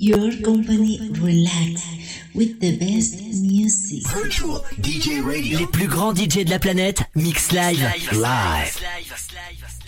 Your company relax with the best music. Virtual DJ Radio. Les plus grands DJ de la planète mix live. Live. Live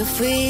to free.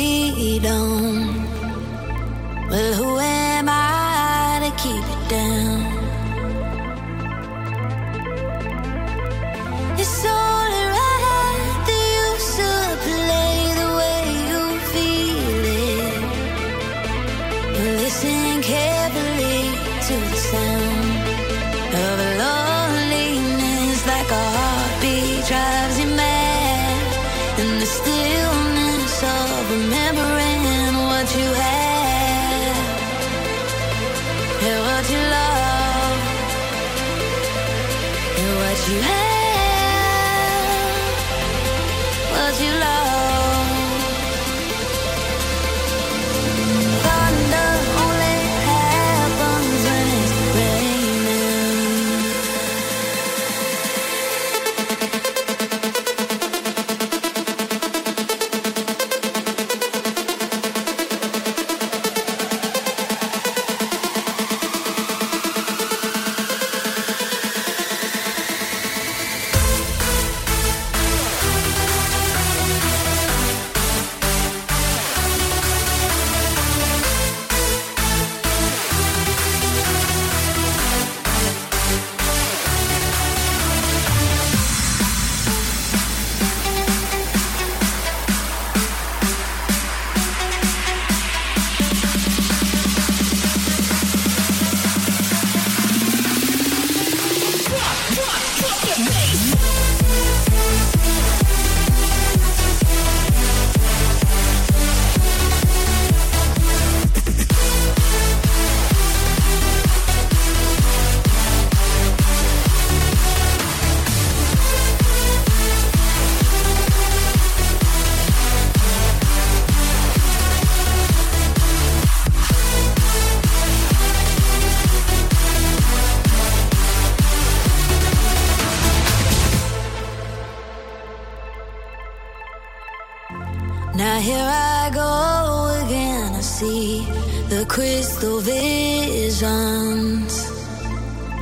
I go again, I see the crystal visions.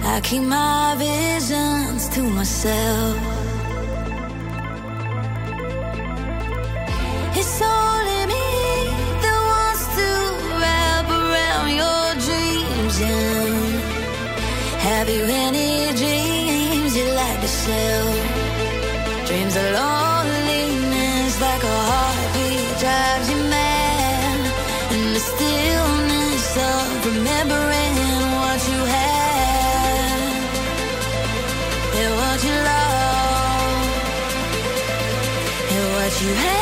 I keep my visions to myself. It's only me that wants to wrap around your dreams. And have you any dreams you like to sell? Dreams alone. You hate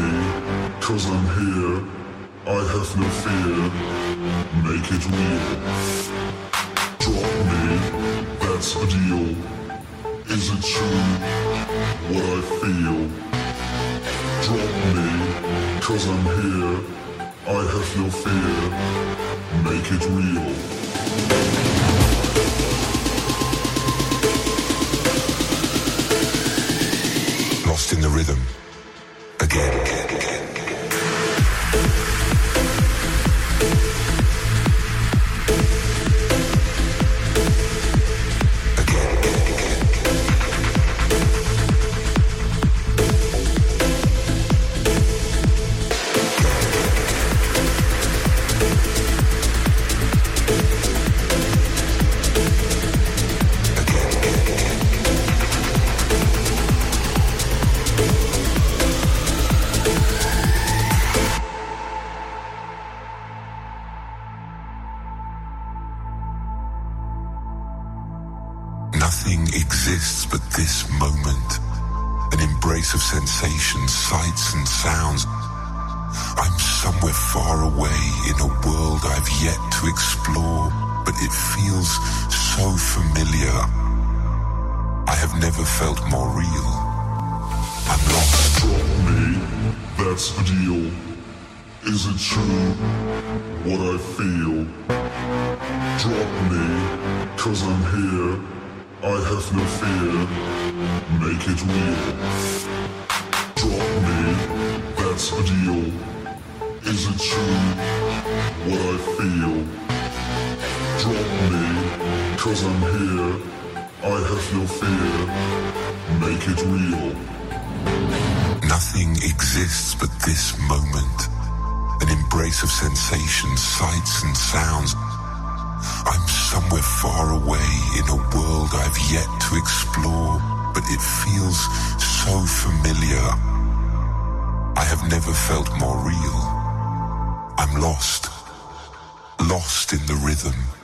me, cause I'm here. I have no fear. Make it real. Drop me, that's the deal. Is it true what I feel. Drop me, cause I'm here. I have no fear. Make it real. Lost in the rhythm. Somewhere far away in a world I've yet to explore, but it feels so familiar. I have never felt more real. I'm lost, lost in the rhythm.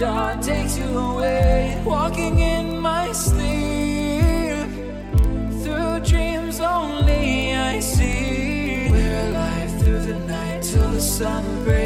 God takes you away, walking in my sleep. Through dreams only I see. We're alive through the night till the sun breaks.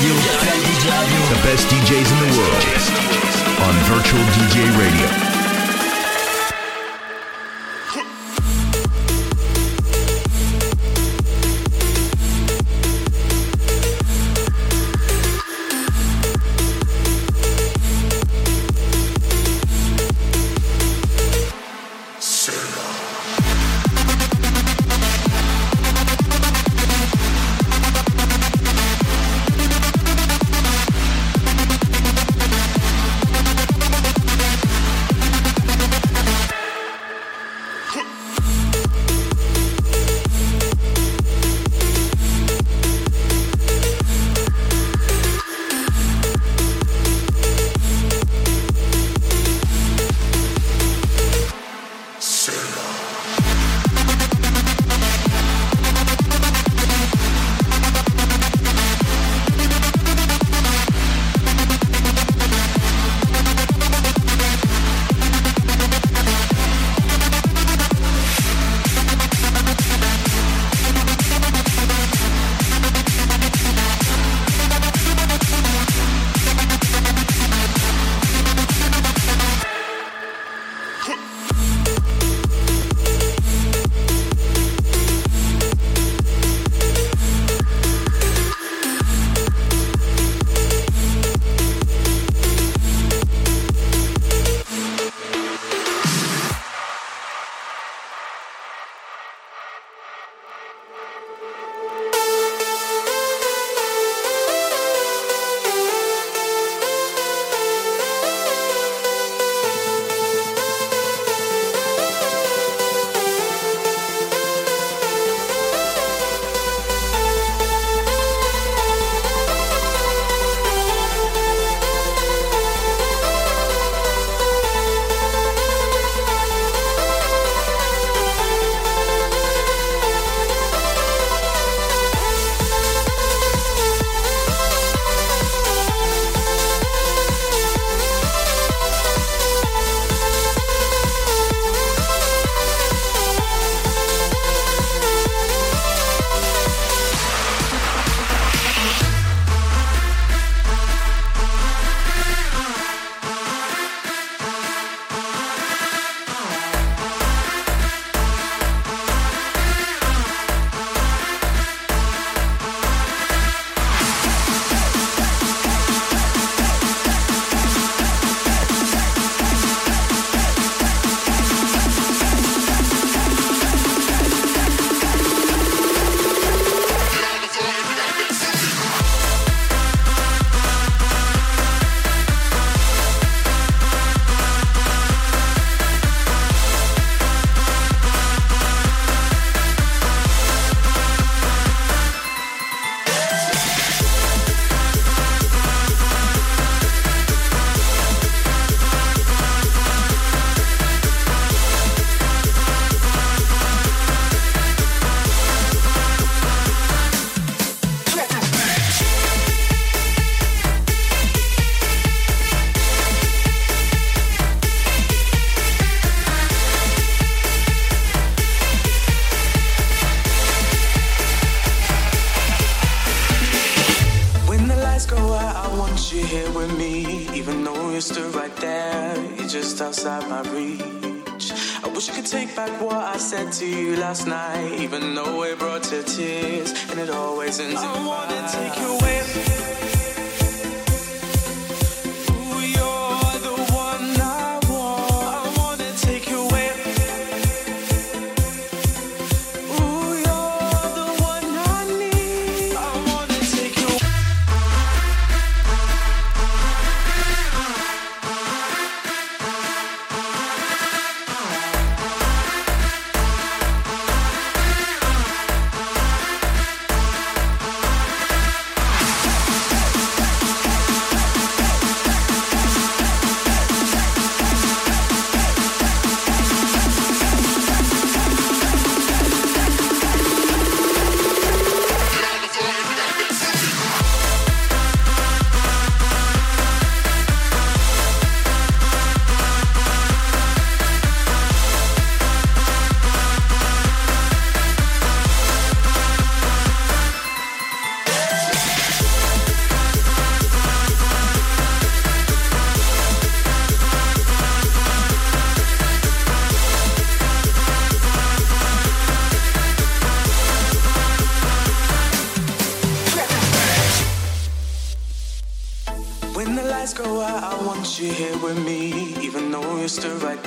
The best DJs in the world on Virtual DJ Radio.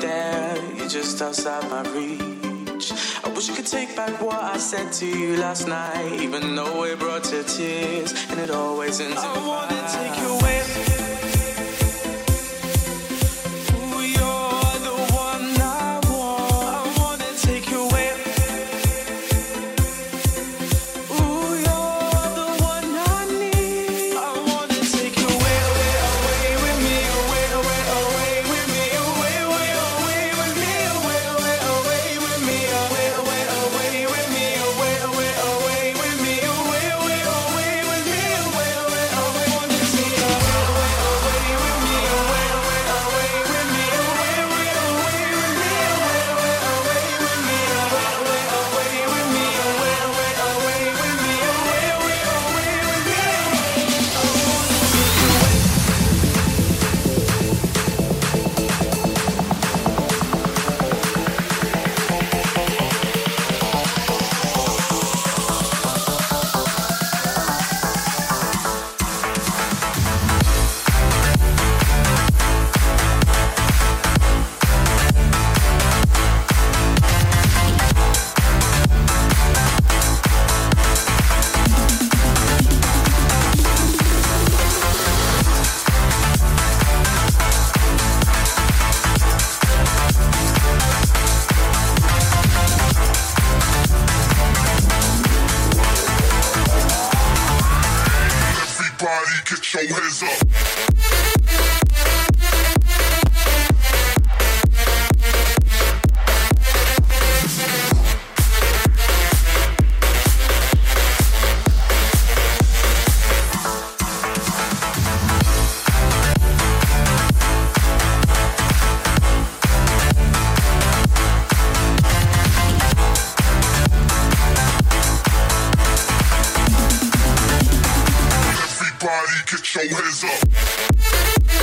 there, you're just outside my reach. I wish you could take back what I said to you last night, even though it brought to tears, and it always ends. I wanna take you away. Get your hands up.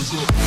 hands up.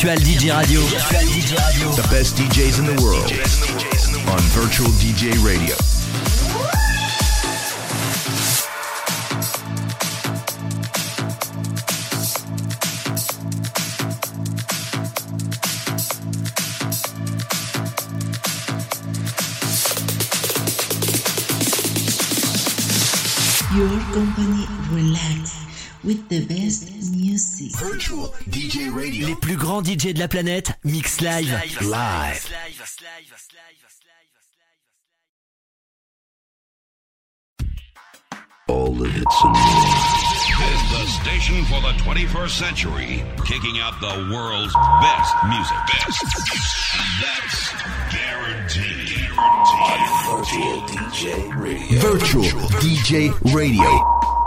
Virtual DJ Radio. The best DJs in the world on Virtual DJ Radio. Your company relax with the best music. Virtual DJ DJ de la planète, mix live. Live. All the hits and is the station for the 21st century, kicking out the world's best music. Best. That's guaranteed. Virtual DJ Radio. Virtual DJ Radio.